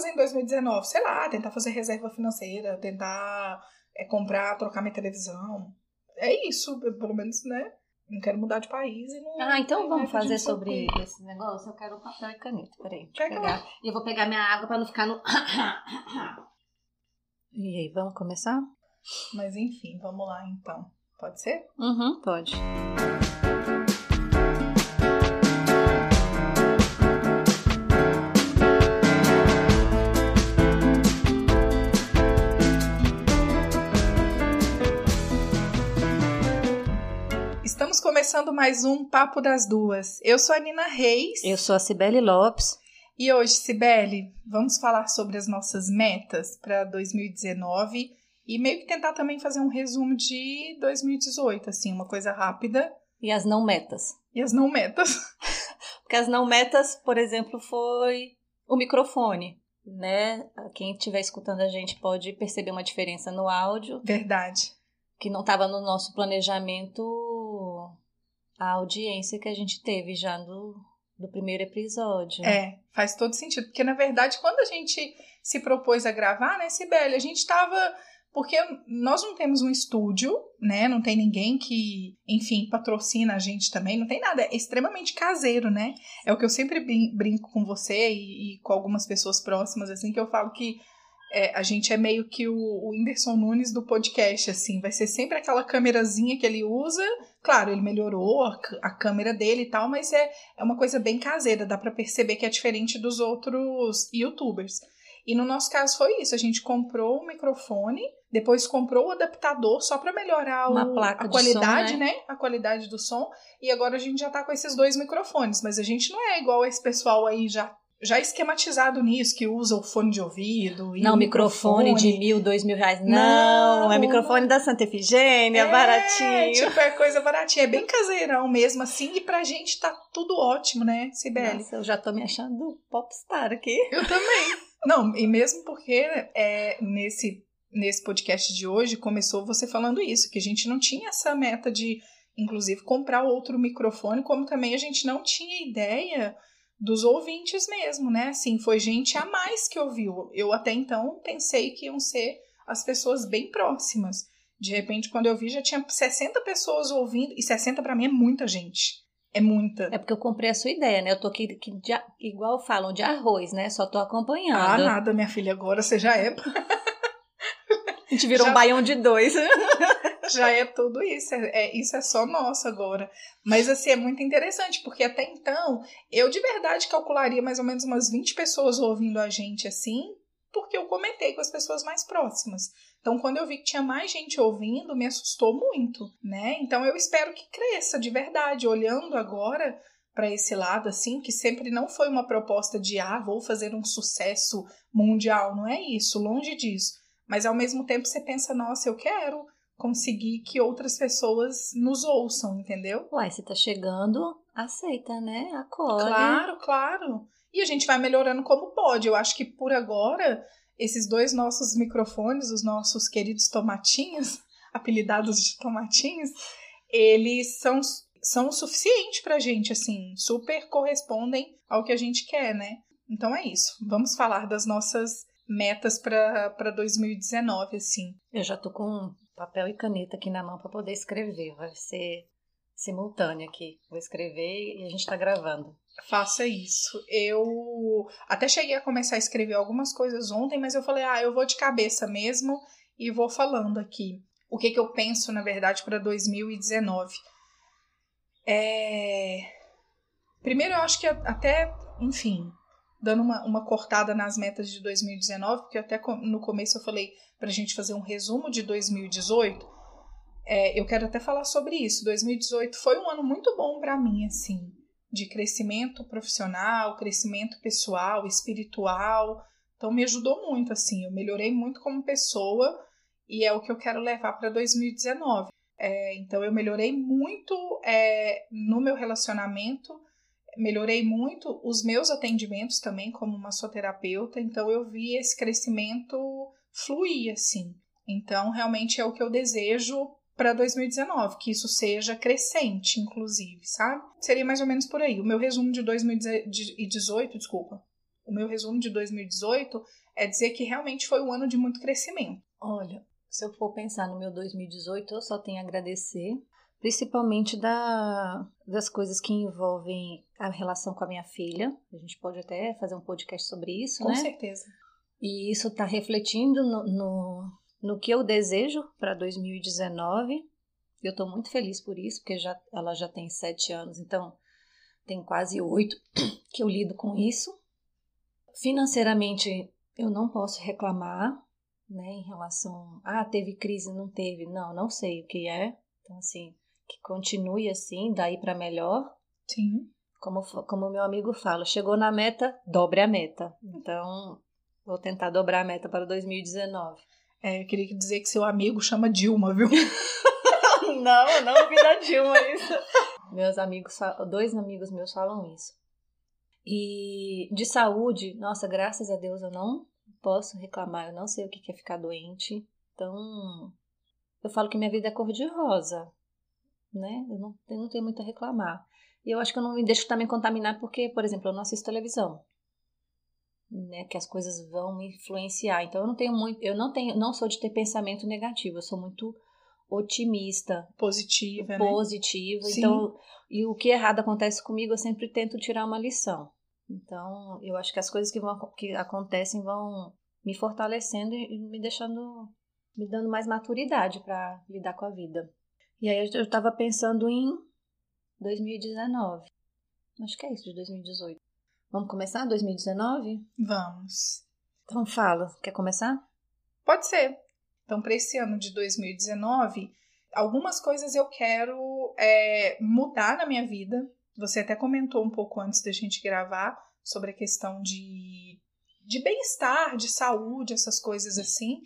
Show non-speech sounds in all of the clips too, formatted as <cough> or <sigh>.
fazer em 2019? Sei lá, tentar fazer reserva financeira, tentar é, comprar, trocar minha televisão. É isso, pelo menos, né? Não quero mudar de país e não. Ah, então vamos fazer sobre solteiro. esse negócio? Eu quero papel e caneta. Peraí. Deixa Pega eu pegar. E eu vou pegar minha água pra não ficar no. <coughs> E aí, vamos começar? Mas enfim, vamos lá então. Pode ser? Uhum, pode. Começando mais um Papo das Duas. Eu sou a Nina Reis. Eu sou a Cibele Lopes. E hoje, Cibele, vamos falar sobre as nossas metas para 2019 e meio que tentar também fazer um resumo de 2018, assim, uma coisa rápida. E as não metas. E as não metas. <laughs> Porque as não metas, por exemplo, foi o microfone. Né? Quem estiver escutando a gente pode perceber uma diferença no áudio, Verdade. que não estava no nosso planejamento a audiência que a gente teve já no, do primeiro episódio. É, faz todo sentido. Porque, na verdade, quando a gente se propôs a gravar, né, Sibeli, a gente tava. Porque nós não temos um estúdio, né? Não tem ninguém que, enfim, patrocina a gente também, não tem nada. É extremamente caseiro, né? É o que eu sempre brin- brinco com você e, e com algumas pessoas próximas, assim, que eu falo que é, a gente é meio que o, o Whindersson Nunes do podcast, assim. Vai ser sempre aquela câmerazinha que ele usa. Claro, ele melhorou a, a câmera dele e tal, mas é, é uma coisa bem caseira. Dá pra perceber que é diferente dos outros youtubers. E no nosso caso foi isso. A gente comprou o microfone, depois comprou o adaptador só pra melhorar o- a de qualidade, som, né? né? A qualidade do som. E agora a gente já tá com esses dois microfones. Mas a gente não é igual esse pessoal aí já, já esquematizado nisso, que usa o fone de ouvido. E Não, o microfone de mil, dois mil reais. Não, Não, é microfone da Santa Efigênia, É, baratinho. Tipo, é coisa baratinha. É bem caseirão mesmo, assim. E pra gente tá tudo ótimo, né, Sibeli? Nossa, eu já tô me achando popstar aqui. Eu também. Não, e mesmo porque é, nesse, nesse podcast de hoje começou você falando isso, que a gente não tinha essa meta de, inclusive, comprar outro microfone, como também a gente não tinha ideia dos ouvintes mesmo, né? Assim, foi gente a mais que ouviu. Eu até então pensei que iam ser as pessoas bem próximas. De repente, quando eu vi, já tinha 60 pessoas ouvindo, e 60 pra mim é muita gente. É muita. É porque eu comprei a sua ideia, né? Eu tô aqui, que de igual falam, de arroz, né? Só tô Ah, acompanhando. nada, minha filha, agora você já é <laughs> A gente virou Já- um baião de dois. <laughs> já é tudo isso. É, é- isso é só nosso agora. Mas assim, é muito interessante, porque até então eu de verdade calcularia mais ou menos umas 20 pessoas ouvindo a gente assim, porque eu comentei com as pessoas mais próximas. Então, quando eu vi que tinha mais gente ouvindo, me assustou muito, né? Então, eu espero que cresça de verdade, olhando agora para esse lado, assim, que sempre não foi uma proposta de, ah, vou fazer um sucesso mundial. Não é isso, longe disso. Mas ao mesmo tempo você pensa, nossa, eu quero conseguir que outras pessoas nos ouçam, entendeu? Uai, você tá chegando, aceita, né? Acolhe. Claro, claro. E a gente vai melhorando como pode. Eu acho que por agora, esses dois nossos microfones, os nossos queridos tomatinhos, <laughs> apelidados de tomatinhos, eles são, são o suficiente pra gente, assim, super correspondem ao que a gente quer, né? Então é isso. Vamos falar das nossas metas pra 2019, assim. Eu já tô com papel e caneta aqui na mão pra poder escrever. Vai ser simultâneo aqui. Vou escrever e a gente tá gravando. Faça isso. Eu até cheguei a começar a escrever algumas coisas ontem, mas eu falei, ah, eu vou de cabeça mesmo e vou falando aqui. O que, que eu penso, na verdade, para 2019? É... Primeiro, eu acho que até, enfim, dando uma, uma cortada nas metas de 2019, porque até no começo eu falei pra gente fazer um resumo de 2018. É, eu quero até falar sobre isso. 2018 foi um ano muito bom pra mim, assim de crescimento profissional, crescimento pessoal, espiritual. Então me ajudou muito assim, eu melhorei muito como pessoa e é o que eu quero levar para 2019. É, então eu melhorei muito é, no meu relacionamento, melhorei muito os meus atendimentos também como massoterapeuta. Então eu vi esse crescimento fluir assim. Então realmente é o que eu desejo para 2019, que isso seja crescente, inclusive, sabe? Seria mais ou menos por aí. O meu resumo de 2018, desculpa. o meu resumo de 2018 é dizer que realmente foi um ano de muito crescimento. Olha, se eu for pensar no meu 2018, eu só tenho a agradecer, principalmente da, das coisas que envolvem a relação com a minha filha. A gente pode até fazer um podcast sobre isso, com né? Com certeza. E isso está refletindo no, no, no, que eu desejo para 2019. Eu estou muito feliz por isso, porque já, ela já tem sete anos, então tem quase oito <coughs> que eu lido com isso. Financeiramente, eu não posso reclamar, né, em relação, ah, teve crise, não teve, não, não sei o que é. Então, assim, que continue assim, daí para melhor. Sim. Como, como meu amigo fala, chegou na meta, dobre a meta. Então, vou tentar dobrar a meta para 2019. É, eu queria dizer que seu amigo chama Dilma, viu? <laughs> não, não ouvi da Dilma isso. Meus amigos, dois amigos meus falam isso. E de saúde, nossa, graças a Deus eu não posso reclamar, eu não sei o que é ficar doente. Então, eu falo que minha vida é cor de rosa, né? Eu não, eu não tenho muito a reclamar. E eu acho que eu não me deixo também contaminar porque, por exemplo, eu não assisto televisão. Né, que as coisas vão me influenciar. Então eu não tenho muito, eu não tenho, não sou de ter pensamento negativo, eu sou muito otimista, positiva, positiva. Né? Então, e o que errado acontece comigo, eu sempre tento tirar uma lição. Então, eu acho que as coisas que vão que acontecem vão me fortalecendo e me deixando me dando mais maturidade para lidar com a vida. E aí eu estava pensando em 2019. Acho que é isso de 2018. Vamos começar 2019? Vamos. Então fala, quer começar? Pode ser. Então, para esse ano de 2019, algumas coisas eu quero é, mudar na minha vida. Você até comentou um pouco antes da gente gravar sobre a questão de, de bem-estar, de saúde, essas coisas assim.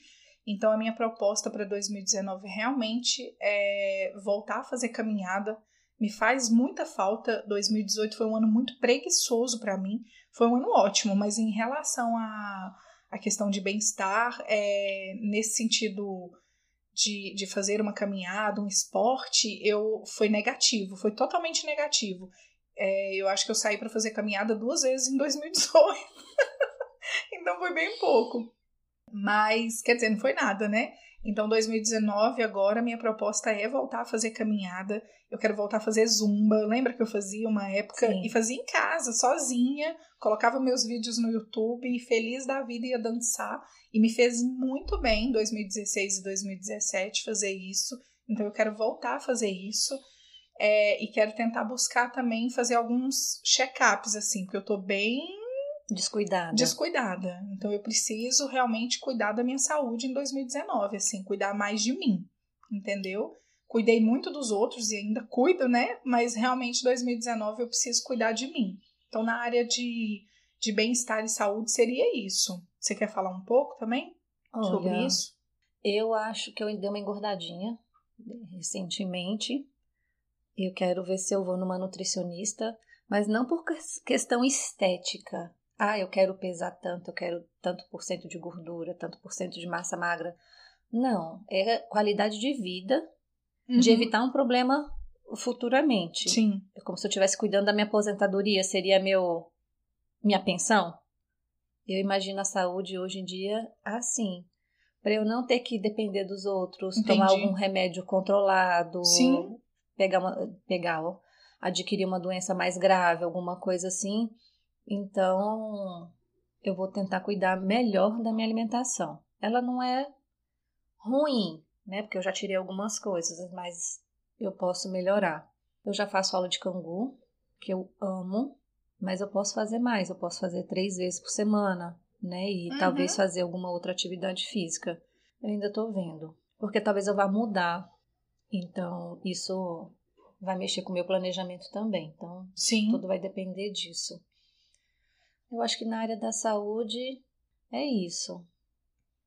Então, a minha proposta para 2019 realmente é voltar a fazer caminhada. Me faz muita falta. 2018 foi um ano muito preguiçoso para mim. Foi um ano ótimo, mas em relação a a questão de bem-estar é, nesse sentido de, de fazer uma caminhada, um esporte, eu foi negativo, foi totalmente negativo. É, eu acho que eu saí para fazer caminhada duas vezes em 2018. <laughs> então foi bem pouco. Mas, quer dizer, não foi nada, né? Então, 2019, agora, minha proposta é voltar a fazer caminhada. Eu quero voltar a fazer zumba. Lembra que eu fazia uma época Sim. e fazia em casa, sozinha, colocava meus vídeos no YouTube e feliz da vida ia dançar. E me fez muito bem em 2016 e 2017 fazer isso. Então, eu quero voltar a fazer isso. É, e quero tentar buscar também fazer alguns check-ups, assim, porque eu tô bem Descuidada. Descuidada. Então eu preciso realmente cuidar da minha saúde em 2019, assim, cuidar mais de mim, entendeu? Cuidei muito dos outros e ainda cuido, né? Mas realmente 2019 eu preciso cuidar de mim. Então na área de, de bem-estar e saúde seria isso. Você quer falar um pouco também Olha, sobre isso? Eu acho que eu dei uma engordadinha recentemente. Eu quero ver se eu vou numa nutricionista, mas não por questão estética, ah, eu quero pesar tanto, eu quero tanto por cento de gordura, tanto por cento de massa magra. Não, é qualidade de vida, uhum. de evitar um problema futuramente. Sim. É como se eu estivesse cuidando da minha aposentadoria, seria meu minha pensão. Eu imagino a saúde hoje em dia assim, para eu não ter que depender dos outros, Entendi. tomar algum remédio controlado, Sim. pegar uma, pegar, adquirir uma doença mais grave, alguma coisa assim então, eu vou tentar cuidar melhor da minha alimentação. Ela não é ruim, né? Porque eu já tirei algumas coisas, mas eu posso melhorar. Eu já faço aula de cangu, que eu amo, mas eu posso fazer mais. Eu posso fazer três vezes por semana, né? E uhum. talvez fazer alguma outra atividade física. Eu ainda tô vendo. Porque talvez eu vá mudar. Então, isso vai mexer com o meu planejamento também. Então, Sim. tudo vai depender disso. Eu acho que na área da saúde é isso.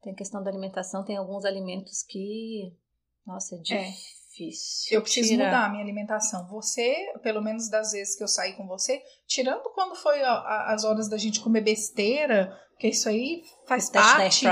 Tem questão da alimentação, tem alguns alimentos que. Nossa, é, é. difícil. É. Eu preciso mudar a minha alimentação. Você, pelo menos das vezes que eu saí com você, tirando quando foi a, a, as horas da gente comer besteira, porque isso aí faz o parte.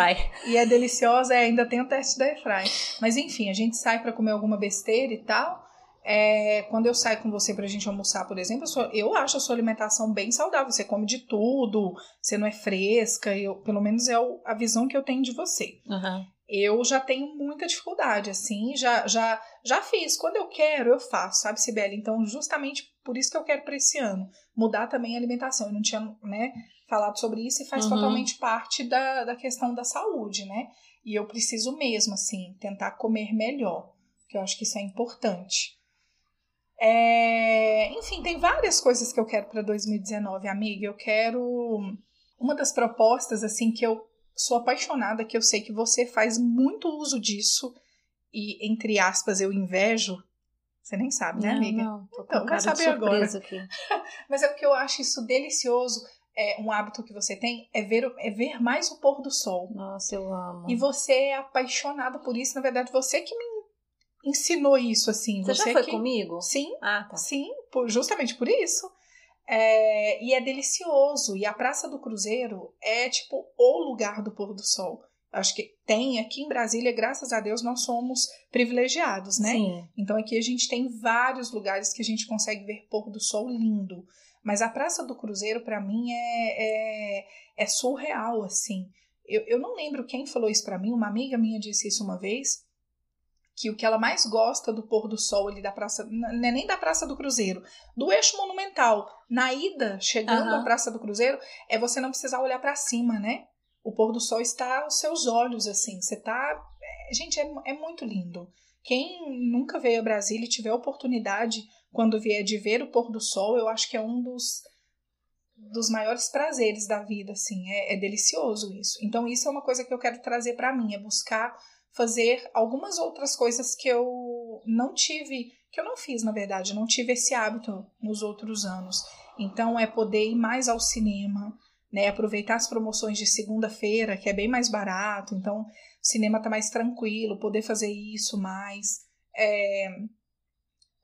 E é deliciosa, é, ainda tem o teste da airfry. Mas enfim, a gente sai para comer alguma besteira e tal. É, quando eu saio com você pra gente almoçar, por exemplo, eu, sou, eu acho a sua alimentação bem saudável. Você come de tudo, você não é fresca. Eu, pelo menos é o, a visão que eu tenho de você. Uhum. Eu já tenho muita dificuldade, assim, já, já, já fiz. Quando eu quero, eu faço, sabe, Sibeli? Então, justamente por isso que eu quero para esse ano. Mudar também a alimentação. Eu não tinha, né, falado sobre isso e faz uhum. totalmente parte da, da questão da saúde, né? E eu preciso mesmo, assim, tentar comer melhor, que eu acho que isso é importante. É... Enfim, tem várias coisas que eu quero para 2019, amiga. Eu quero. Uma das propostas, assim, que eu sou apaixonada, que eu sei que você faz muito uso disso, e, entre aspas, eu invejo. Você nem sabe, né, amiga? Não, não, então, vai saber agora. <laughs> Mas é porque eu acho isso delicioso é, um hábito que você tem é ver, é ver mais o pôr do sol. Nossa, eu amo. E você é apaixonado por isso. Na verdade, você que me ensinou isso, assim. Você, você já foi que... comigo? Sim. Ah, tá. Sim, por, justamente por isso. É, e é delicioso. E a Praça do Cruzeiro é, tipo, o lugar do pôr do sol. Acho que tem aqui em Brasília, graças a Deus, nós somos privilegiados, né? Sim. Então aqui a gente tem vários lugares que a gente consegue ver pôr do sol lindo. Mas a Praça do Cruzeiro, para mim, é, é, é, surreal, assim. Eu, eu não lembro quem falou isso para mim, uma amiga minha disse isso uma vez, que o que ela mais gosta do pôr do sol ali da Praça, não é nem da Praça do Cruzeiro, do eixo monumental, na ida, chegando uhum. à Praça do Cruzeiro, é você não precisar olhar para cima, né? O pôr do sol está aos seus olhos, assim, você tá... É, gente, é, é muito lindo. Quem nunca veio a Brasília e tiver oportunidade quando vier de ver o pôr do sol, eu acho que é um dos, dos maiores prazeres da vida, assim, é, é delicioso isso. Então isso é uma coisa que eu quero trazer para mim, é buscar fazer algumas outras coisas que eu não tive, que eu não fiz, na verdade, não tive esse hábito nos outros anos. Então é poder ir mais ao cinema, né, aproveitar as promoções de segunda-feira, que é bem mais barato, então o cinema tá mais tranquilo, poder fazer isso mais. É,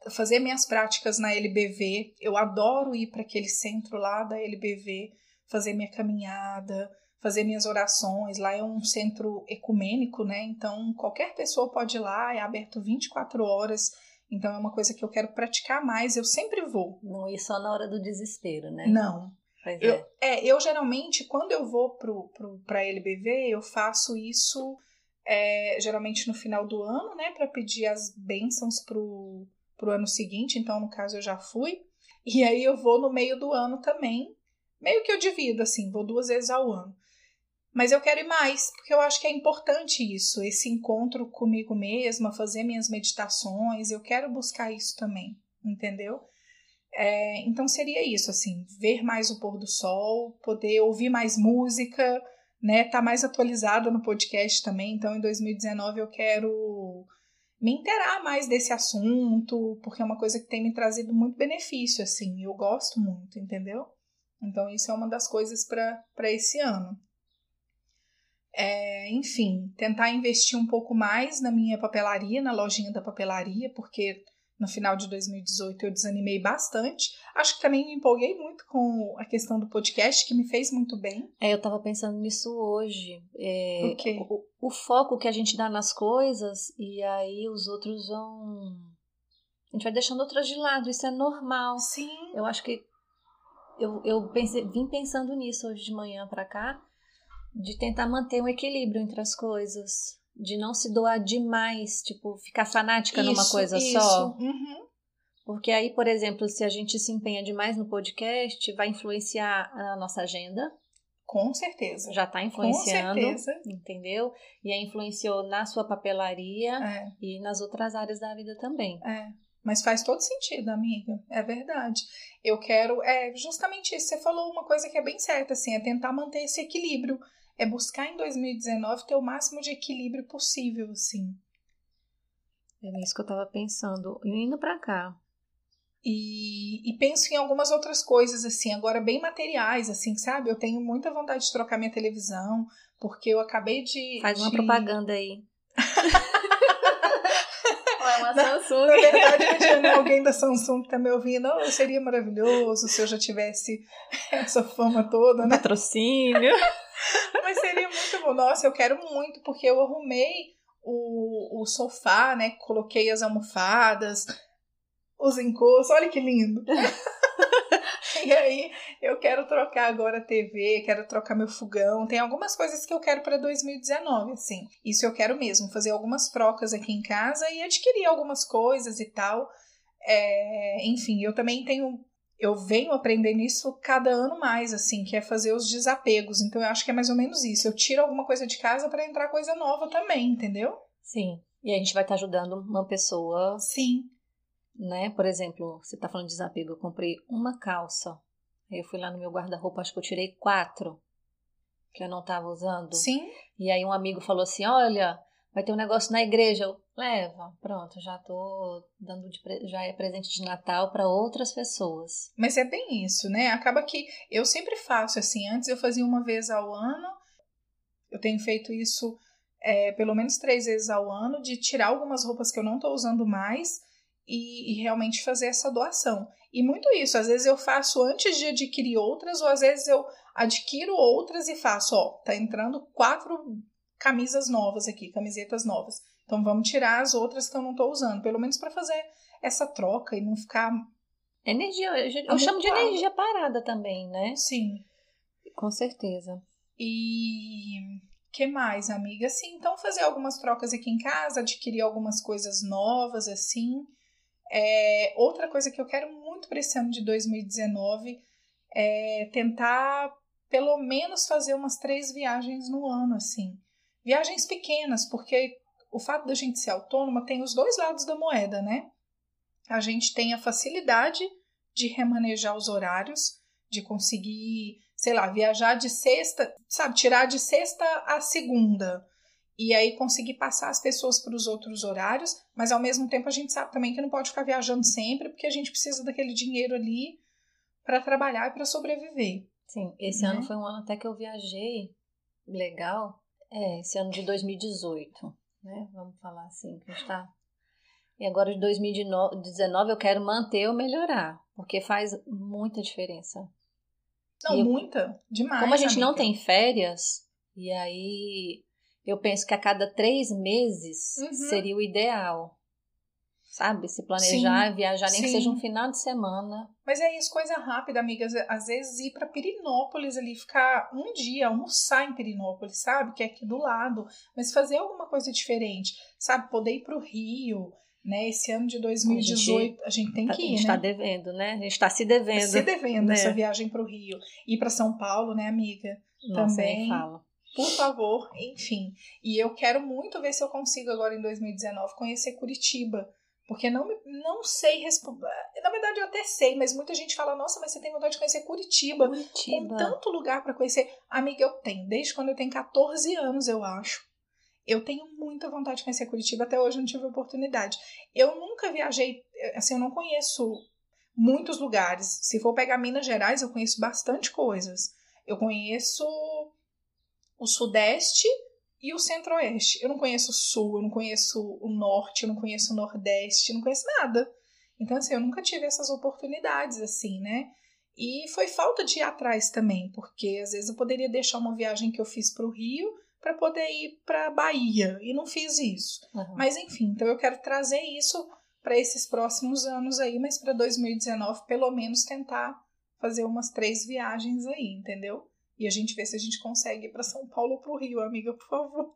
fazer minhas práticas na LBV. Eu adoro ir para aquele centro lá da LBV, fazer minha caminhada, fazer minhas orações. Lá é um centro ecumênico, né? Então qualquer pessoa pode ir lá, é aberto 24 horas. Então é uma coisa que eu quero praticar mais, eu sempre vou. Não ir só na hora do desespero, né? Não. Pois eu, é. é, eu geralmente, quando eu vou pro, pra LBV, eu faço isso é, geralmente no final do ano, né? para pedir as bênçãos pro, pro ano seguinte, então no caso eu já fui. E aí eu vou no meio do ano também, meio que eu divido assim, vou duas vezes ao ano. Mas eu quero ir mais, porque eu acho que é importante isso, esse encontro comigo mesma, fazer minhas meditações, eu quero buscar isso também, entendeu? É, então seria isso, assim, ver mais o pôr do sol, poder ouvir mais música, né? Tá mais atualizada no podcast também. Então, em 2019 eu quero me interar mais desse assunto, porque é uma coisa que tem me trazido muito benefício, assim, eu gosto muito, entendeu? Então, isso é uma das coisas para esse ano. É, enfim, tentar investir um pouco mais na minha papelaria, na lojinha da papelaria, porque no final de 2018 eu desanimei bastante. Acho que também me empolguei muito com a questão do podcast, que me fez muito bem. É, eu tava pensando nisso hoje. É, o o foco que a gente dá nas coisas e aí os outros vão. A gente vai deixando outras de lado, isso é normal. Sim. Eu acho que. Eu, eu pensei, vim pensando nisso hoje de manhã para cá, de tentar manter um equilíbrio entre as coisas de não se doar demais, tipo, ficar fanática isso, numa coisa isso. só. Uhum. Porque aí, por exemplo, se a gente se empenha demais no podcast, vai influenciar a nossa agenda. Com certeza. Já está influenciando. Com certeza. Entendeu? E aí influenciou na sua papelaria É. e nas outras áreas da vida também. É, mas faz todo sentido, amiga. É verdade. Eu quero. É justamente isso. Você falou uma coisa que é bem certa, assim, é tentar manter esse equilíbrio. É buscar em 2019 ter o máximo de equilíbrio possível, assim. É isso que eu tava pensando. Indo pra cá. E, e penso em algumas outras coisas, assim, agora bem materiais, assim, sabe? Eu tenho muita vontade de trocar minha televisão, porque eu acabei de. Faz uma de- propaganda aí. <laughs> Na- Samsung. Na verdade, imagina né, alguém da Samsung que tá me ouvindo, oh, seria maravilhoso se eu já tivesse essa fama toda, né? Patrocínio. <laughs> Mas seria muito bom. Nossa, eu quero muito, porque eu arrumei o, o sofá, né? Coloquei as almofadas, os encostos. Olha que lindo. <laughs> e aí, eu quero trocar agora a TV, quero trocar meu fogão. Tem algumas coisas que eu quero para 2019, assim. Isso eu quero mesmo, fazer algumas trocas aqui em casa e adquirir algumas coisas e tal. É, enfim, eu também tenho. Eu venho aprendendo isso cada ano mais, assim, que é fazer os desapegos. Então, eu acho que é mais ou menos isso. Eu tiro alguma coisa de casa para entrar coisa nova também, entendeu? Sim. E a gente vai estar ajudando uma pessoa. Sim né? Por exemplo, você está falando de desapego, eu comprei uma calça. Eu fui lá no meu guarda-roupa, acho que eu tirei quatro que eu não estava usando. Sim. E aí um amigo falou assim: Olha, vai ter um negócio na igreja. Eu, leva, pronto, já tô dando de, já é presente de Natal para outras pessoas. Mas é bem isso, né? Acaba que eu sempre faço assim. Antes eu fazia uma vez ao ano. Eu tenho feito isso é, pelo menos três vezes ao ano, de tirar algumas roupas que eu não estou usando mais e, e, realmente fazer essa doação. E muito isso, às vezes eu faço antes de adquirir outras, ou às vezes eu adquiro outras e faço, ó, tá entrando quatro camisas novas aqui, camisetas novas. Então vamos tirar as outras que eu não tô usando, pelo menos para fazer essa troca e não ficar energia, eu, eu chamo de energia parada também, né? Sim. Com certeza. E que mais, amiga? Sim, então fazer algumas trocas aqui em casa, adquirir algumas coisas novas assim. É, outra coisa que eu quero muito para esse ano de 2019 é tentar pelo menos fazer umas três viagens no ano, assim. Viagens pequenas, porque o fato da gente ser autônoma tem os dois lados da moeda, né? A gente tem a facilidade de remanejar os horários, de conseguir, sei lá, viajar de sexta, sabe, tirar de sexta a segunda e aí conseguir passar as pessoas para os outros horários, mas ao mesmo tempo a gente sabe também que não pode ficar viajando sempre, porque a gente precisa daquele dinheiro ali para trabalhar e para sobreviver. Sim, esse né? ano foi um ano até que eu viajei legal. É, esse ano de 2018, né? Vamos falar assim, que está. E agora de 2019 eu quero manter ou melhorar, porque faz muita diferença. Não, eu, muita, demais. Como a gente amiga. não tem férias, e aí eu penso que a cada três meses uhum. seria o ideal. Sabe? Se planejar, sim, viajar, nem sim. que seja um final de semana. Mas é isso, coisa rápida, amiga. Às vezes ir para Pirinópolis ali, ficar um dia, almoçar em Pirinópolis, sabe? Que é aqui do lado. Mas fazer alguma coisa diferente, sabe? Poder ir para o Rio, né? Esse ano de 2018 a gente, a gente tem tá, que ir, A gente está né? devendo, né? A gente está se devendo. Se devendo né? essa viagem para o Rio. Ir para São Paulo, né, amiga? Nossa, Também. Nem fala. Por favor, enfim. E eu quero muito ver se eu consigo agora em 2019 conhecer Curitiba. Porque não, não sei responder. Na verdade, eu até sei, mas muita gente fala: nossa, mas você tem vontade de conhecer Curitiba. Curitiba. Com tanto lugar para conhecer. Amiga, eu tenho. Desde quando eu tenho 14 anos, eu acho. Eu tenho muita vontade de conhecer Curitiba. Até hoje eu não tive oportunidade. Eu nunca viajei. Assim, eu não conheço muitos lugares. Se for pegar Minas Gerais, eu conheço bastante coisas. Eu conheço o Sudeste e o Centro-Oeste. Eu não conheço o Sul, eu não conheço o Norte, eu não conheço o Nordeste, eu não conheço nada. Então, assim, eu nunca tive essas oportunidades, assim, né? E foi falta de ir atrás também, porque às vezes eu poderia deixar uma viagem que eu fiz para o Rio para poder ir para Bahia e não fiz isso. Uhum. Mas enfim, então eu quero trazer isso para esses próximos anos aí, mas para 2019 pelo menos tentar fazer umas três viagens aí, entendeu? E a gente vê se a gente consegue ir para São Paulo ou para o Rio, amiga, por favor.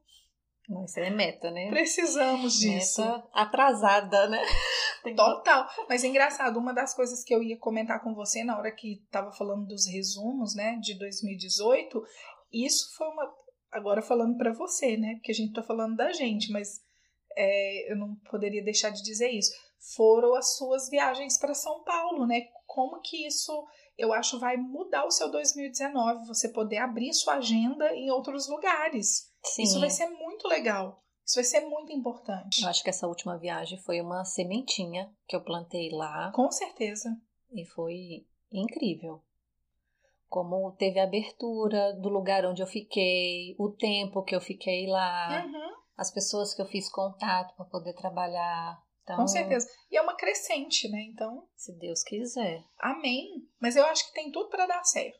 Isso é meta, né? Precisamos disso. Meta atrasada, né? <laughs> Total. Mas é engraçado, uma das coisas que eu ia comentar com você na hora que estava falando dos resumos, né, de 2018, isso foi uma. Agora falando para você, né? Porque a gente tá falando da gente, mas é, eu não poderia deixar de dizer isso. Foram as suas viagens para São Paulo, né? Como que isso eu acho vai mudar o seu 2019, você poder abrir sua agenda em outros lugares. Sim. Isso vai ser muito legal. Isso vai ser muito importante. Eu acho que essa última viagem foi uma sementinha que eu plantei lá. Com certeza. E foi incrível. Como teve a abertura do lugar onde eu fiquei, o tempo que eu fiquei lá, uhum. As pessoas que eu fiz contato para poder trabalhar. Então, Com certeza. E é uma crescente, né? Então. Se Deus quiser. Amém. Mas eu acho que tem tudo para dar certo.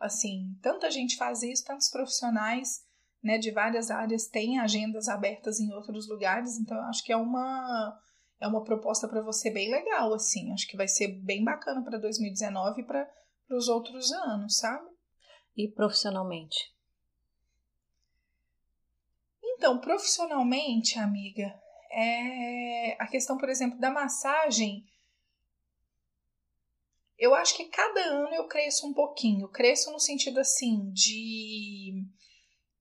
Assim, tanta gente faz isso, tantos profissionais né, de várias áreas têm agendas abertas em outros lugares, então eu acho que é uma, é uma proposta para você bem legal, assim. Acho que vai ser bem bacana para 2019 e para os outros anos, sabe? E profissionalmente? Então, profissionalmente, amiga, é a questão, por exemplo, da massagem. Eu acho que cada ano eu cresço um pouquinho. Cresço no sentido assim de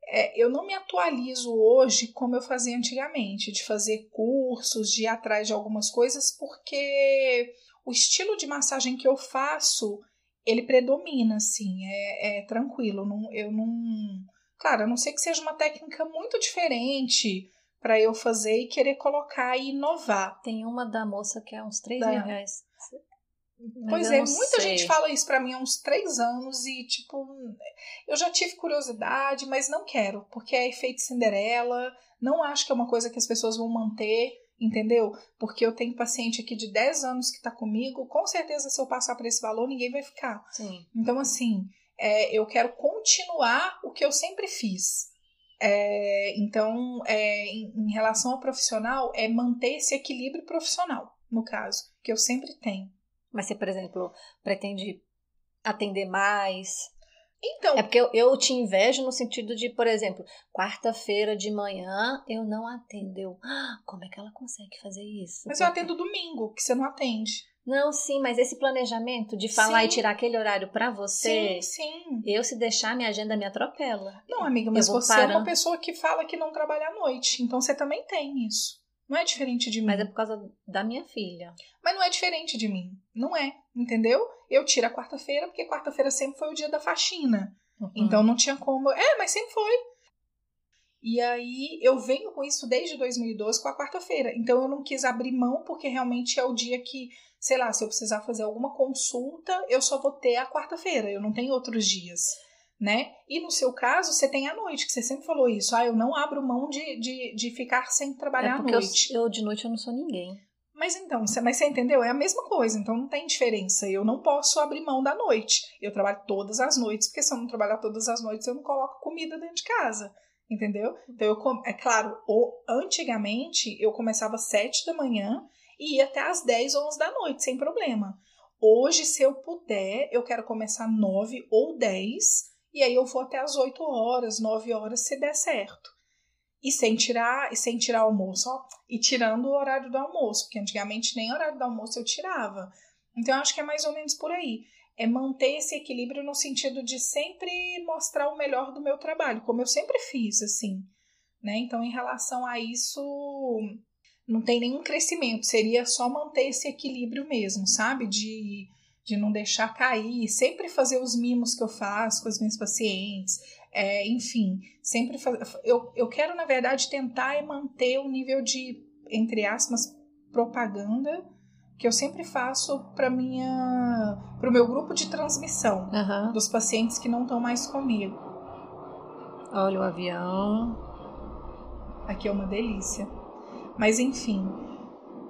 é, eu não me atualizo hoje como eu fazia antigamente, de fazer cursos, de ir atrás de algumas coisas, porque o estilo de massagem que eu faço, ele predomina, assim, é, é tranquilo. Não, eu não. Claro, a não ser que seja uma técnica muito diferente para eu fazer e querer colocar e inovar. Tem uma da moça que é uns 3 da... mil reais. Mas pois é, muita sei. gente fala isso para mim há uns três anos e, tipo, eu já tive curiosidade, mas não quero, porque é efeito Cinderela, não acho que é uma coisa que as pessoas vão manter, entendeu? Porque eu tenho paciente aqui de 10 anos que tá comigo, com certeza se eu passar por esse valor, ninguém vai ficar. Sim. Então, assim, é, eu quero continuar o que eu sempre fiz. É, então, é, em, em relação ao profissional, é manter esse equilíbrio profissional, no caso, que eu sempre tenho. Mas você, por exemplo, pretende atender mais? Então. É porque eu, eu te invejo no sentido de, por exemplo, quarta-feira de manhã eu não atendo. Eu, ah, como é que ela consegue fazer isso? Mas eu atendo domingo, que você não atende. Não, sim, mas esse planejamento de falar sim. e tirar aquele horário para você. Sim, sim. Eu, se deixar, minha agenda me atropela. Não, amiga, mas você parando. é uma pessoa que fala que não trabalha à noite. Então você também tem isso. Não é diferente de mim. Mas é por causa da minha filha. Mas não é diferente de mim. Não é, entendeu? Eu tiro a quarta-feira, porque quarta-feira sempre foi o dia da faxina. Uhum. Então não tinha como. É, mas sempre foi. E aí eu venho com isso desde 2012 com a quarta-feira. Então eu não quis abrir mão, porque realmente é o dia que, sei lá, se eu precisar fazer alguma consulta, eu só vou ter a quarta-feira. Eu não tenho outros dias né? E no seu caso, você tem a noite, que você sempre falou isso. Ah, eu não abro mão de, de, de ficar sem trabalhar é à noite. Eu, eu, de noite eu não sou ninguém. Mas então, você, mas você entendeu? É a mesma coisa, então não tem diferença. Eu não posso abrir mão da noite. Eu trabalho todas as noites, porque se eu não trabalhar todas as noites, eu não coloco comida dentro de casa. Entendeu? Então, eu, é claro, antigamente eu começava às 7 da manhã e ia até às 10 ou 11 da noite, sem problema. Hoje, se eu puder, eu quero começar 9 ou 10 e aí eu vou até as 8 horas, 9 horas, se der certo. E sem tirar, e sem tirar almoço, ó, e tirando o horário do almoço, porque antigamente nem horário do almoço eu tirava. Então eu acho que é mais ou menos por aí. É manter esse equilíbrio no sentido de sempre mostrar o melhor do meu trabalho, como eu sempre fiz, assim. Né? Então, em relação a isso, não tem nenhum crescimento, seria só manter esse equilíbrio mesmo, sabe? De de não deixar cair, sempre fazer os mimos que eu faço com as minhas pacientes, é, enfim, sempre faz... eu, eu quero, na verdade, tentar manter o nível de, entre aspas, propaganda que eu sempre faço para minha para o meu grupo de transmissão uhum. dos pacientes que não estão mais comigo. Olha o avião. Aqui é uma delícia. Mas enfim,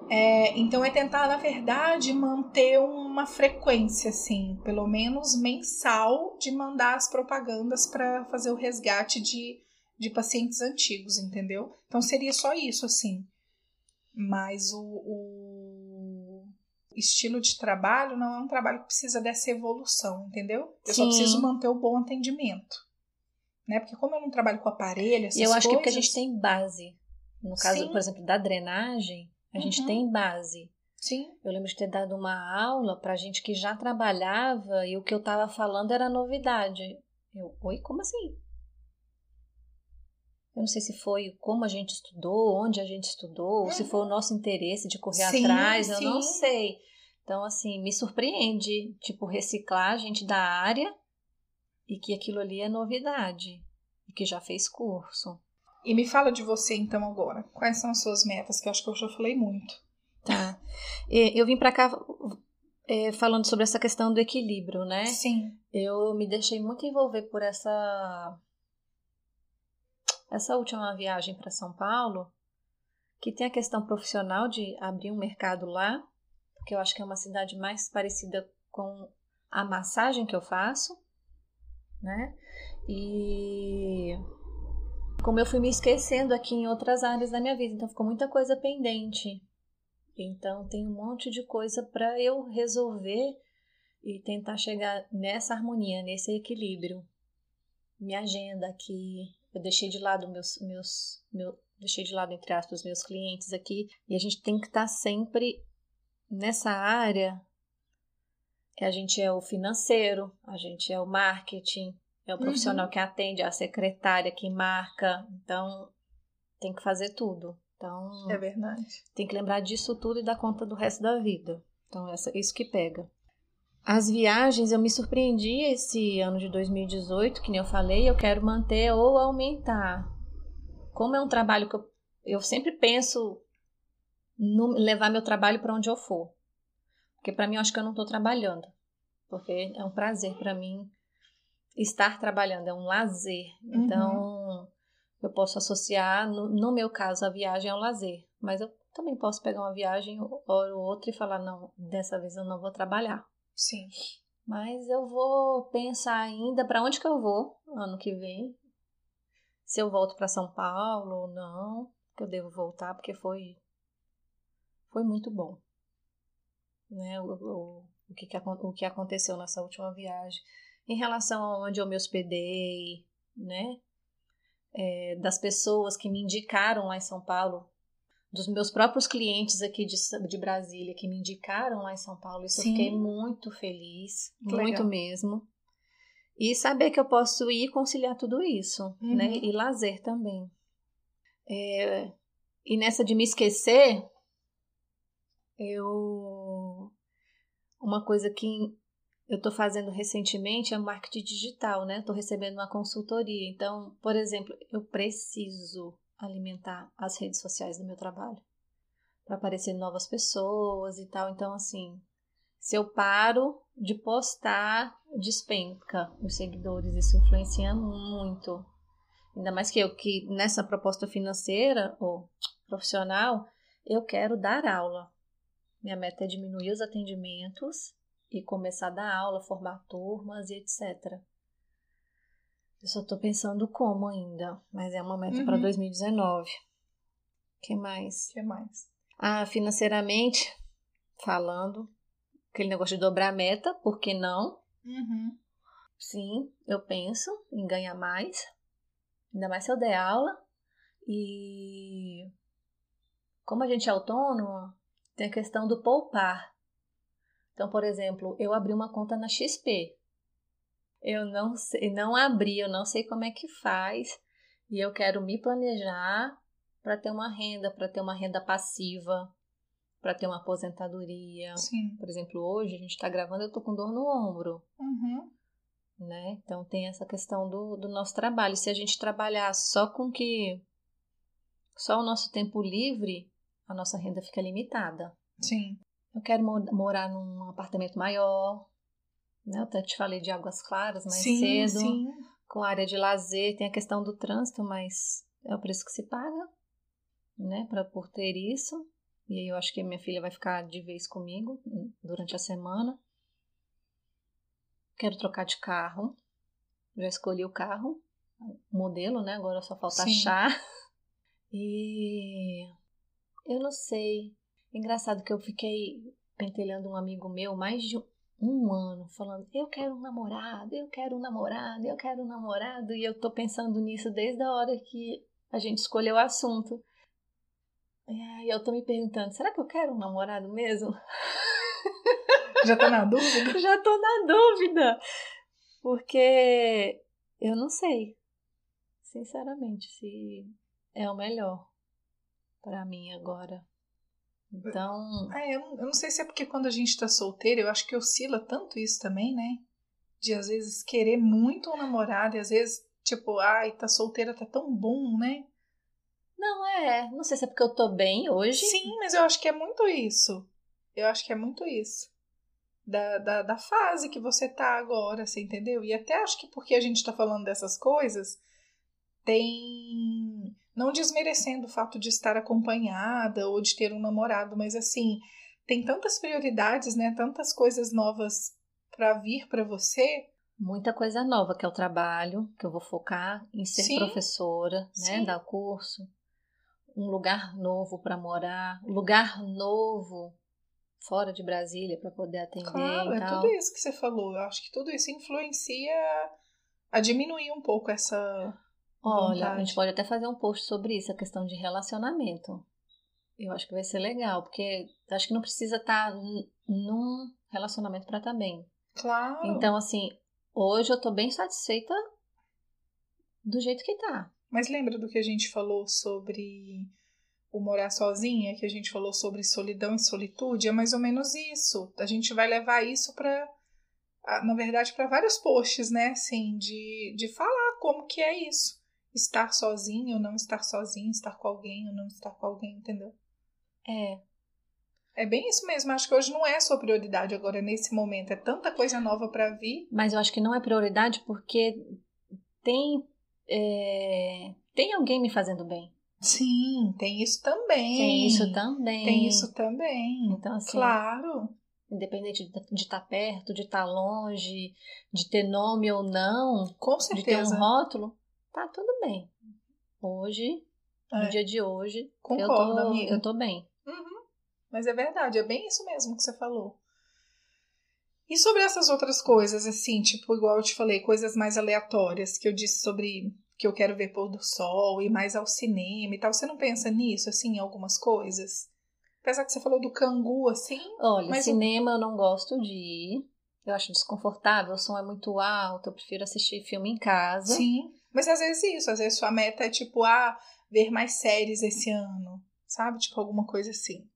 é, então é tentar, na verdade, manter uma frequência, assim, pelo menos mensal, de mandar as propagandas para fazer o resgate de, de pacientes antigos, entendeu? Então seria só isso, assim. Mas o, o estilo de trabalho não é um trabalho que precisa dessa evolução, entendeu? Eu Sim. só preciso manter o bom atendimento. Né? Porque como eu não trabalho com aparelho, essas eu acho coisas... que é porque a gente tem base. No caso, Sim. por exemplo, da drenagem, a uhum. gente tem base. Sim. Eu lembro de ter dado uma aula para gente que já trabalhava e o que eu estava falando era novidade. Eu, oi, como assim? Eu não sei se foi como a gente estudou, onde a gente estudou, uhum. se foi o nosso interesse de correr sim, atrás, eu sim. não sei. Então, assim, me surpreende, tipo, reciclar gente da área e que aquilo ali é novidade e que já fez curso. E me fala de você então agora. Quais são as suas metas? Que eu acho que eu já falei muito. Tá. Eu vim para cá é, falando sobre essa questão do equilíbrio, né? Sim. Eu me deixei muito envolver por essa essa última viagem para São Paulo, que tem a questão profissional de abrir um mercado lá, porque eu acho que é uma cidade mais parecida com a massagem que eu faço, né? E como eu fui me esquecendo aqui em outras áreas da minha vida, então ficou muita coisa pendente. Então tem um monte de coisa para eu resolver e tentar chegar nessa harmonia, nesse equilíbrio. Minha agenda aqui, eu deixei de lado meus meus meu, deixei de lado entre aspas meus clientes aqui e a gente tem que estar tá sempre nessa área a gente é o financeiro, a gente é o marketing, é o profissional uhum. que atende, é a secretária que marca, então tem que fazer tudo. Então, é verdade. Tem que lembrar disso tudo e dar conta do resto da vida. Então, essa, isso que pega. As viagens, eu me surpreendi esse ano de 2018, que nem eu falei, eu quero manter ou aumentar. Como é um trabalho que eu, eu sempre penso no, levar meu trabalho para onde eu for. Porque para mim eu acho que eu não estou trabalhando. Porque é um prazer para mim estar trabalhando, é um lazer. Uhum. Então, eu posso associar, no, no, meu caso, a viagem ao lazer. Mas eu também posso pegar uma viagem ou outra e falar, não, dessa vez eu não vou trabalhar. Sim. Mas eu vou pensar ainda para onde que eu vou ano que vem. Se eu volto para São Paulo ou não, que eu devo voltar porque foi foi muito bom. Né? O, o, o, que, que, o que aconteceu nessa última viagem. Em relação a onde eu me hospedei, né? É, das pessoas que me indicaram lá em São Paulo dos meus próprios clientes aqui de, de Brasília que me indicaram lá em São Paulo. Isso Sim. eu fiquei muito feliz, que muito legal. mesmo. E saber que eu posso ir conciliar tudo isso, uhum. né? E lazer também. É, e nessa de me esquecer, eu. Uma coisa que eu estou fazendo recentemente é marketing digital, né? Estou recebendo uma consultoria. Então, por exemplo, eu preciso alimentar as redes sociais do meu trabalho para aparecer novas pessoas e tal. Então, assim, se eu paro de postar, despenca os seguidores. Isso influencia muito. Ainda mais que eu, que nessa proposta financeira ou profissional, eu quero dar aula. Minha meta é diminuir os atendimentos e começar a dar aula, formar turmas e etc. Eu só tô pensando como ainda, mas é uma meta uhum. para 2019. que mais? que mais? Ah, financeiramente falando, aquele negócio de dobrar a meta, por que não? Uhum. Sim, eu penso em ganhar mais, ainda mais se eu der aula. E como a gente é autônomo, tem a questão do poupar. Então, por exemplo, eu abri uma conta na XP. Eu não sei, não abri, eu não sei como é que faz. E eu quero me planejar para ter uma renda, para ter uma renda passiva, para ter uma aposentadoria. Sim. Por exemplo, hoje a gente está gravando, eu tô com dor no ombro. Uhum. Né? Então tem essa questão do, do nosso trabalho. Se a gente trabalhar só com que só o nosso tempo livre, a nossa renda fica limitada. Sim. Eu quero morar num apartamento maior, né? Eu até te falei de Águas Claras mais sim, cedo. Sim. Com área de lazer, tem a questão do trânsito, mas é o preço que se paga, né? Pra, por ter isso. E aí eu acho que minha filha vai ficar de vez comigo durante a semana. Quero trocar de carro. Já escolhi o carro, o modelo, né? Agora só falta Sim. achar. <laughs> E eu não sei. Engraçado que eu fiquei pentelhando um amigo meu mais de um ano falando: eu quero um namorado, eu quero um namorado, eu quero um namorado. E eu tô pensando nisso desde a hora que a gente escolheu o assunto. E aí eu tô me perguntando: será que eu quero um namorado mesmo? <laughs> Já tô na dúvida? <laughs> Já tô na dúvida. Porque eu não sei, sinceramente, se é o melhor para mim agora. Então. É, eu, não sei se é porque quando a gente tá solteira, eu acho que oscila tanto isso também, né? De às vezes querer muito um namorado e às vezes, tipo, ai, tá solteira, tá tão bom, né? Não, é. Não sei se é porque eu tô bem hoje. Sim, mas eu acho que é muito isso. Eu acho que é muito isso. Da, da, da fase que você tá agora, você entendeu? E até acho que porque a gente tá falando dessas coisas, tem não desmerecendo o fato de estar acompanhada ou de ter um namorado, mas assim, tem tantas prioridades, né? Tantas coisas novas para vir para você. Muita coisa nova, que é o trabalho, que eu vou focar em ser Sim. professora, né? Sim. Dar curso. um lugar novo para morar, lugar novo fora de Brasília para poder atender Claro, e é tal. tudo isso que você falou. Eu acho que tudo isso influencia a diminuir um pouco essa. Olha, a vontade. gente pode até fazer um post sobre isso, a questão de relacionamento. Eu acho que vai ser legal, porque acho que não precisa estar n- num relacionamento para estar bem. Claro. Então, assim, hoje eu tô bem satisfeita do jeito que tá. Mas lembra do que a gente falou sobre o morar sozinha, que a gente falou sobre solidão e solitude? É mais ou menos isso. A gente vai levar isso para, na verdade, para vários posts, né? Assim, de, de falar como que é isso. Estar sozinho ou não estar sozinho, estar com alguém ou não estar com alguém, entendeu? É, É bem isso mesmo. Acho que hoje não é a sua prioridade agora, nesse momento. É tanta coisa nova para vir. mas eu acho que não é prioridade porque tem, é, tem alguém me fazendo bem. Sim, tem isso também. Tem isso também. Tem isso também. Então, assim, Claro. independente de estar perto, de estar longe, de ter nome ou não, Com de ter um certeza. rótulo, tá tudo bem. Hoje, no É. dia de hoje, eu Concordo, tô, amiga. eu tô bem. Uhum. Mas é verdade, é bem isso mesmo que você falou. E sobre essas outras coisas, assim, tipo, igual eu te falei, coisas mais aleatórias, que eu disse sobre que eu quero ver pôr do sol, ir mais ao cinema e tal. Você não pensa nisso, assim, em algumas coisas? Apesar que você falou do cangu, assim. Olha, cinema eu não gosto de ir. Eu acho desconfortável, o som é muito alto, eu prefiro assistir filme em casa. Sim. Mas às vezes isso, às vezes sua meta é tipo, ah, ver mais séries esse ano. Sabe? Tipo, alguma coisa assim.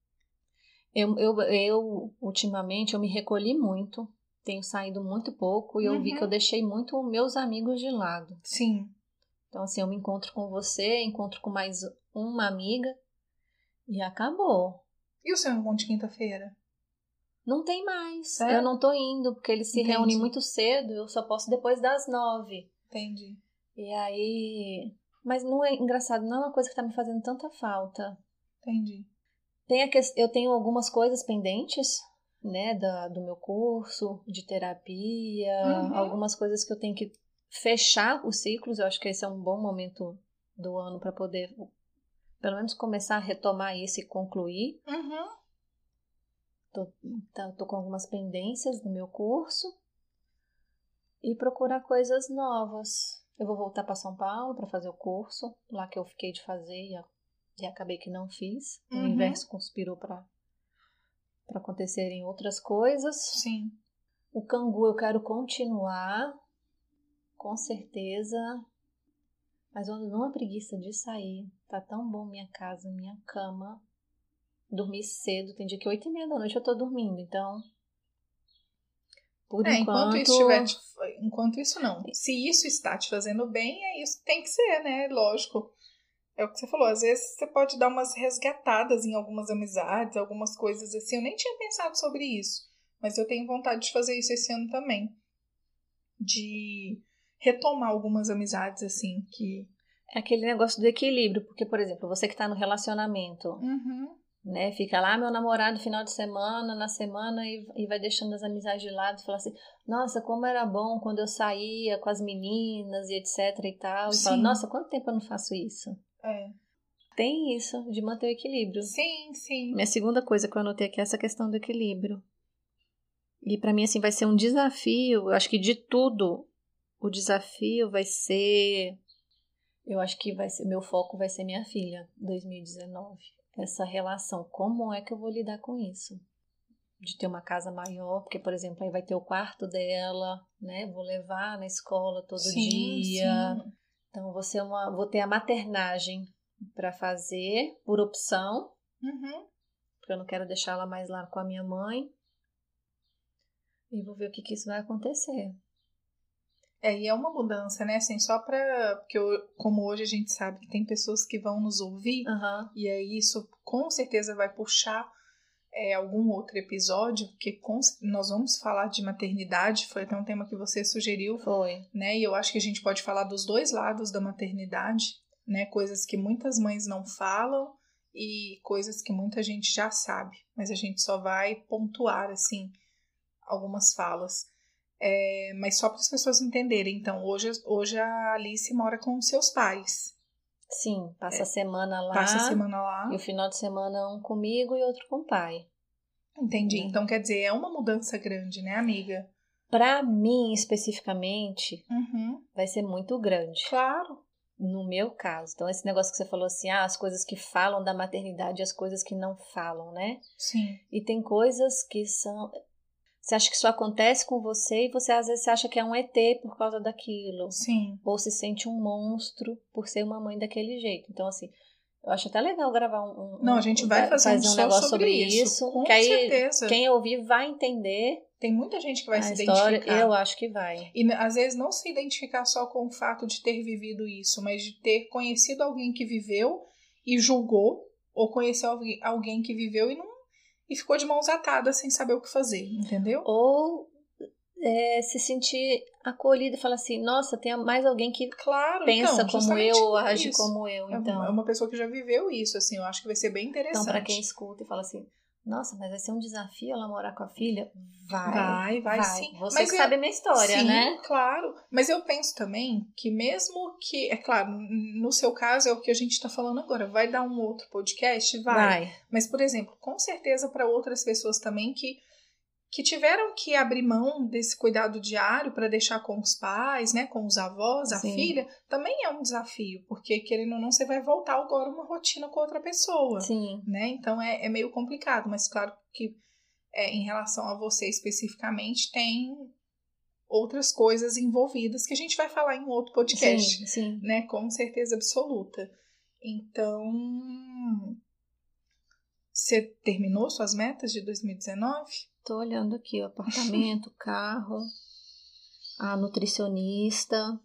Eu, eu, eu, ultimamente, eu me recolhi muito, tenho saído muito pouco e eu vi Uhum. que eu deixei muito meus amigos de lado. Sim. Então, assim, eu me encontro com você, encontro com mais uma amiga e acabou. E o seu encontro de quinta-feira? Não tem mais. Sério? Eu não tô indo, porque eles se Entendi. reúnem muito cedo, eu só posso depois das nove. Entendi. E aí. Mas não é engraçado, não é uma coisa que tá me fazendo tanta falta. Entendi. Tem a que... Eu tenho algumas coisas pendentes, né, da, do meu curso, de terapia, Uhum. algumas coisas que eu tenho que fechar os ciclos. Eu acho que esse é um bom momento do ano para poder, pelo menos, começar a retomar isso e concluir. Uhum. Tô, tá- tô com algumas pendências no meu curso e procurar coisas novas. Eu vou voltar para São Paulo para fazer o curso, lá que eu fiquei de fazer e, e acabei que não fiz. O Uhum. universo conspirou para para acontecerem outras coisas. Sim. O cangu eu quero continuar, com certeza. Mas eu ando numa preguiça de sair. Tá tão bom minha casa, minha cama. Dormir cedo. Tem dia que oito e meia da noite eu tô dormindo, então. Por É, enquanto. enquanto isso estiver te- enquanto isso não. Se isso está te fazendo bem, é isso que tem que ser, né? Lógico. É o que você falou, às vezes você pode dar umas resgatadas em algumas amizades, algumas coisas assim. Eu nem tinha pensado sobre isso, mas eu tenho vontade de fazer isso esse ano também. De retomar algumas amizades assim que É aquele negócio do equilíbrio, porque, por exemplo, você que tá no relacionamento, Uhum. Né? Fica lá, meu namorado, final de semana, na semana, e, e vai deixando as amizades de lado e fala assim: Nossa, como era bom quando eu saía com as meninas e etc e tal. E fala: Sim. Nossa, quanto tempo eu não faço isso? É. Tem isso, de manter o equilíbrio. Sim, sim. Minha segunda coisa que eu anotei aqui é essa questão do equilíbrio. E pra mim, assim, vai ser um desafio. Eu acho que de tudo, o desafio vai ser. Eu acho que vai ser. Meu foco vai ser minha filha, 2019. Essa relação. Como é que eu vou lidar com isso? De ter uma casa maior, porque, por exemplo, aí vai ter o quarto dela, né? Vou levar na escola todo Sim, dia. sim. Então, vou, ser uma, vou ter a maternagem para fazer por opção, Uhum. porque eu não quero deixá-la mais lá com a minha mãe. E vou ver o que, que isso vai acontecer. É, e é uma mudança, né? Assim, só pra. Porque eu- como hoje a gente sabe que tem pessoas que vão nos ouvir, Aham. e aí isso com certeza vai puxar é, algum outro episódio, porque com- nós vamos falar de maternidade, foi até um tema que você sugeriu, Foi. né? E eu acho que a gente pode falar dos dois lados da maternidade, né? Coisas que muitas mães não falam e coisas que muita gente já sabe, mas a gente só vai pontuar, assim, algumas falas. É, mas só para as pessoas entenderem, então, hoje, hoje a Alice mora com seus pais. Sim, passa a semana lá. Passa a semana lá. E o final de semana um comigo e outro com o pai. Entendi. Né? Então, quer dizer, é uma mudança grande, né, amiga? Pra mim, especificamente, Uhum. vai ser muito grande. Claro. No meu caso. Então, esse negócio que você falou assim, ah, as coisas que falam da maternidade e as coisas que não falam, né? Sim. E tem coisas que são. Você acha que isso acontece com você e você às vezes acha que é um ET por causa daquilo. Sim. Ou se sente um monstro por ser uma mãe daquele jeito. Então, assim, eu acho até legal gravar um. um- Não, a gente vai fazer um, só negócio sobre sobre isso. Com que aí certeza. quem ouvir vai entender Tem muita gente que vai a se história. identificar. Eu acho que vai. E às vezes não se identificar só com o fato de ter vivido isso, mas de ter conhecido alguém que viveu e julgou, ou conheceu alguém que viveu e não e ficou de mãos atadas sem saber o que fazer, entendeu? Ou é, se sentir acolhido e falar assim, nossa, tem mais alguém que Claro, pensa então, como eu, ou age como eu. É Então, uma pessoa que já viveu isso, assim, eu acho que vai ser bem então interessante. para quem escuta e fala assim, nossa, mas vai ser um desafio ela morar com a filha? Vai. Vai, vai, sim. Você Mas que eu- sabe a minha história, Sim, né? claro. Mas eu penso também que mesmo que, é claro, no seu caso é o que a gente está falando agora, vai dar um outro podcast? Vai. Mas, por exemplo, com certeza para outras pessoas também que, que tiveram que abrir mão desse cuidado diário para deixar com os pais, né, com os avós, a Sim. filha, também é um desafio, porque querendo ou não, você vai voltar agora uma rotina com outra pessoa, Sim. né? Então é, é meio complicado, mas claro que é, em relação a você especificamente, tem outras coisas envolvidas que a gente vai falar em outro podcast Sim, sim. né? Com certeza absoluta. Então, você terminou suas metas de 2019? Tô olhando aqui o apartamento, <laughs> carro, a nutricionista.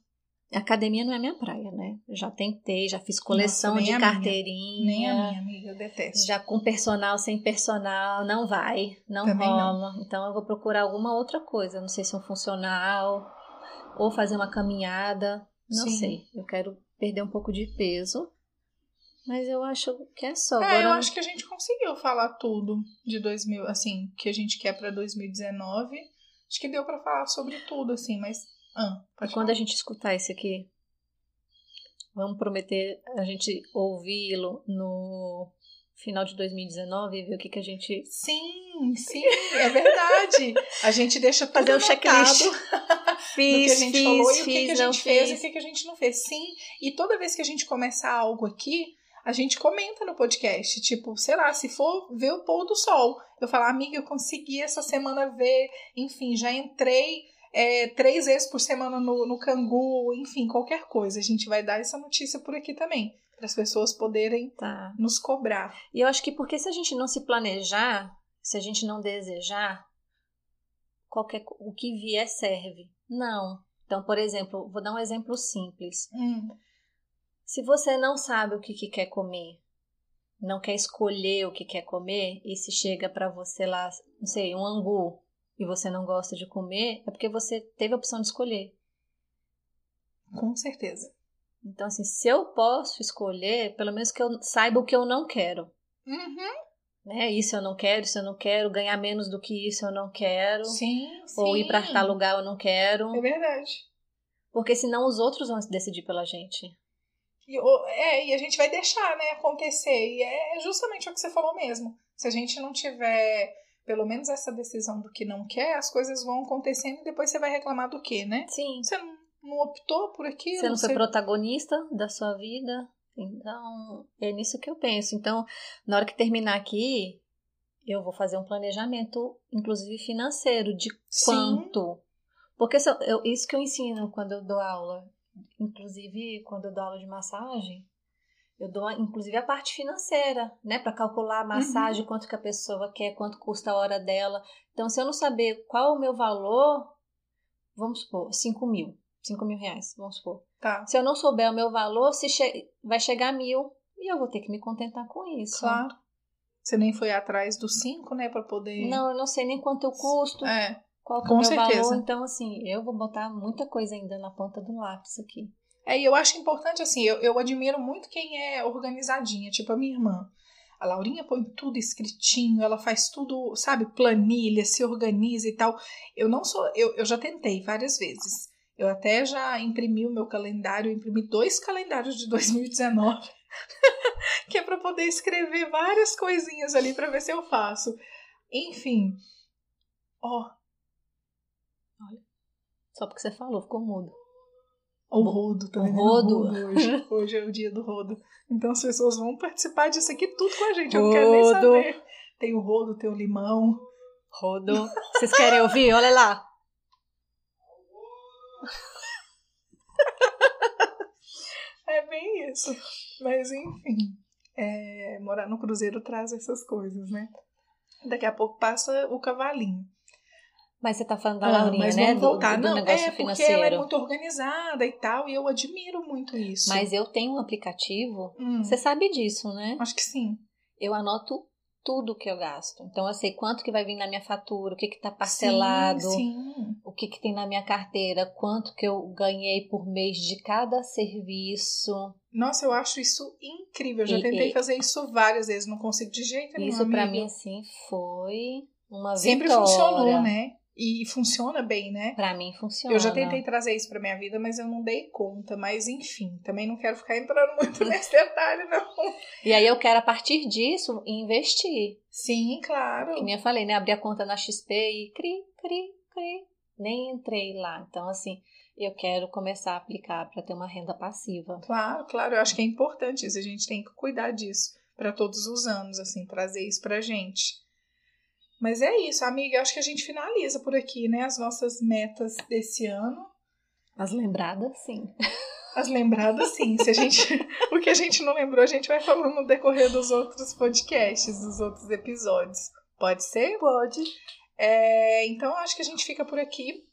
Academia não é minha praia, né? Eu já tentei, já fiz coleção nem de a minha. carteirinha. Nem a minha amiga, eu detesto. Já com personal, sem personal, não vai, não Também rola. Então eu vou procurar alguma outra coisa. Não sei se um funcional ou fazer uma caminhada. Não Sim. sei. Eu quero perder um pouco de peso. Mas eu acho que é só. É, Agora, eu acho que a gente conseguiu falar tudo de 2000, assim, que a gente quer pra 2019. Acho que deu pra falar sobre tudo, assim, mas. Ah, quando falar. a gente escutar isso aqui, vamos prometer a gente ouvi-lo no final de 2019 e ver o que, que a gente. Sim, sim, é verdade. A gente deixa tudo Fazer um checklist. <laughs> do Fiz, que a gente fiz, falou e o que, fiz, que a gente fez e o fiz. que, que a gente não fez. Sim, e toda vez que a gente começar algo aqui, a gente comenta no podcast. Tipo, sei lá, se for ver o pôr do sol, eu falar, amiga, eu consegui essa semana ver, enfim, já entrei é, três vezes por semana no, no Cangu, enfim, qualquer coisa. A gente vai dar essa notícia por aqui também, para as pessoas poderem Tá. nos cobrar. E eu acho que porque se a gente não se planejar, se a gente não desejar, qualquer o que vier serve. Não. Então, por exemplo, vou dar um exemplo simples. Hum, Se você não sabe o que, que quer comer, não quer escolher o que quer comer, e se chega pra você lá, não sei, um angu, e você não gosta de comer, é porque você teve a opção de escolher. com certeza. Então, assim, se eu posso escolher, pelo menos que eu saiba o que eu não quero. Uhum, Né? Isso eu não quero, isso eu não quero, ganhar menos do que isso eu não quero. sim, sim. Ou ir pra tal lugar eu não quero. É verdade. Porque senão os outros vão decidir pela gente. E, é, e a gente vai deixar, né, acontecer. E é justamente o que você falou mesmo. Se a gente não tiver pelo menos essa decisão do que não quer, as coisas vão acontecendo e depois você vai reclamar do quê, né? Sim. Você não, não optou por aquilo. Você não foi protagonista da sua vida. Então, é nisso que eu penso. Então, na hora que terminar aqui, eu vou fazer um planejamento, inclusive financeiro, de Sim. quanto. Porque se eu- eu- isso que eu ensino quando eu dou aula. Inclusive, quando eu dou aula de massagem, eu dou, inclusive, a parte financeira, né? Para calcular a massagem, quanto que a pessoa quer, quanto custa a hora dela. Então, se eu não saber qual é o meu valor, vamos supor, 5 mil. 5 mil reais, vamos supor. Tá, Se eu não souber o meu valor, se che- vai chegar a mil e eu vou ter que me contentar com isso. claro. Você nem foi atrás dos cinco, né, pra poder... Não, eu não sei nem quanto eu custo, É, qual que é com o meu certeza. valor. Então, assim, eu vou botar muita coisa ainda na ponta do lápis aqui. É, e eu acho importante, assim, eu, eu admiro muito quem é organizadinha, tipo a minha irmã. A Laurinha põe tudo escritinho, ela faz tudo, sabe, planilha, se organiza e tal. Eu não sou, eu, eu já tentei várias vezes. Eu até já imprimi o meu calendário, imprimi dois calendários de <laughs> 2019, <laughs> que é para poder escrever várias coisinhas ali para ver se eu faço. Enfim, ó. Só porque você falou, ficou mudo. O rodo, tá O vendo? rodo. hoje. <laughs> Hoje é o dia do rodo. Então as pessoas vão participar disso aqui tudo com a gente. Eu não quero nem Rodo. saber. Tem o rodo, tem o limão. Rodo. Vocês querem ouvir? Olha lá. <laughs> É bem isso. Mas enfim. é, morar no cruzeiro traz essas coisas, né? Daqui a pouco passa o cavalinho. Mas você tá falando da Ah, Laurinha, mas né? vamos Do, voltar. do Não, negócio é porque financeiro. ela é muito organizada e tal, e eu admiro muito isso. Mas eu tenho um aplicativo. Hum, Você sabe disso, né? acho que sim. Eu anoto tudo que eu gasto. Então eu sei quanto que vai vir na minha fatura, o que que tá parcelado, Sim, sim. o que que tem na minha carteira, quanto que eu ganhei por mês de cada serviço. Nossa, eu acho isso incrível. Eu já E- tentei e- fazer isso várias vezes, não consigo de jeito nenhum. Isso amiga. mim assim foi uma sempre vitória. funcionou, né? E funciona bem, né? Pra mim funciona. Eu já tentei trazer isso pra minha vida, mas eu não dei conta. Mas enfim, também não quero ficar entrando <laughs> muito nesse detalhe, não. E aí eu quero a partir disso investir. Sim, claro. Que nem eu falei, né? Abri a conta na XP e cri, cri, cri. Nem entrei lá. Então, assim, eu quero começar a aplicar para ter uma renda passiva. Claro, claro. Eu acho que é importante isso. A gente tem que cuidar disso pra todos os anos, assim, trazer isso pra gente. Mas é isso, amiga. Eu acho que a gente finaliza por aqui, né? As nossas metas desse ano. As lembradas, sim. <laughs> As lembradas, sim. Se a gente, o que a gente não lembrou, a gente vai falando no decorrer dos outros podcasts, dos outros episódios. Pode ser? Pode. É, então, acho que a gente fica por aqui.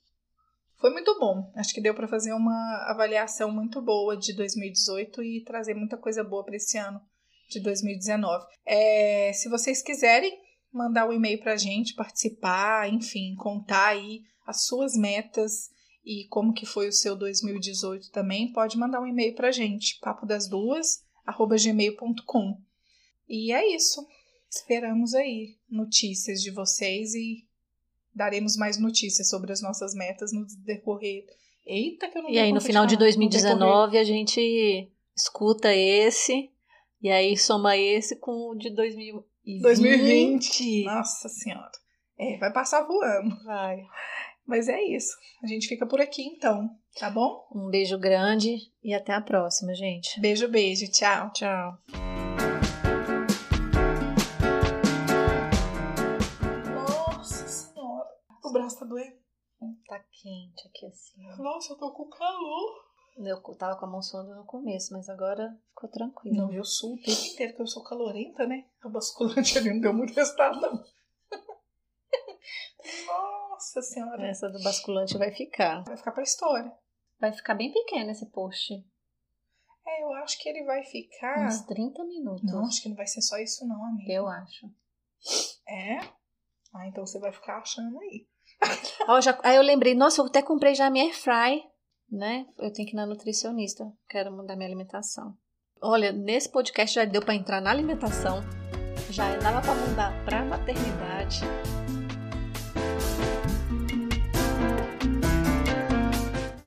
Foi muito bom. Acho que deu para fazer uma avaliação muito boa de 2018 e trazer muita coisa boa para esse ano de 2019. É, se vocês quiserem mandar um e-mail para a gente, participar, enfim, contar aí as suas metas e como que foi o seu 2018 também, pode mandar um e-mail para a gente, papo das duas, arroba gmail.com. E é isso. Esperamos aí notícias de vocês e daremos mais notícias sobre as nossas metas no decorrer. Eita, que eu não E aí, no de final de falar. Decorrer. 2019, a gente escuta esse. E aí, soma esse com o de 2020. 2020. Nossa Senhora. É, vai passar voando. Vai. Mas é isso. A gente fica por aqui então, tá bom? Um beijo grande e até a próxima, gente. Beijo, beijo. Tchau. Tchau. Nossa Senhora. O braço tá doendo. Tá quente aqui assim. Nossa, eu tô com calor. Eu tava com a mão suando no começo, mas agora ficou tranquilo. Não, eu sou o tempo inteiro que eu sou calorenta, né? A basculante ali não deu muito <laughs> resultado, não. <laughs> Nossa Senhora. Essa do basculante vai ficar. Vai ficar pra história. Vai ficar bem pequeno esse post. É, eu acho que ele vai ficar. Uns 30 minutos. Não, acho que não vai ser só isso, não, amiga. Eu acho. É? Ah, então você vai ficar achando aí. Ó, já, aí eu lembrei, nossa, eu até comprei já a minha air fry, né? Eu tenho que ir na nutricionista. Quero mudar minha alimentação. Olha, nesse podcast já deu pra entrar na alimentação. Já dava pra mudar pra maternidade.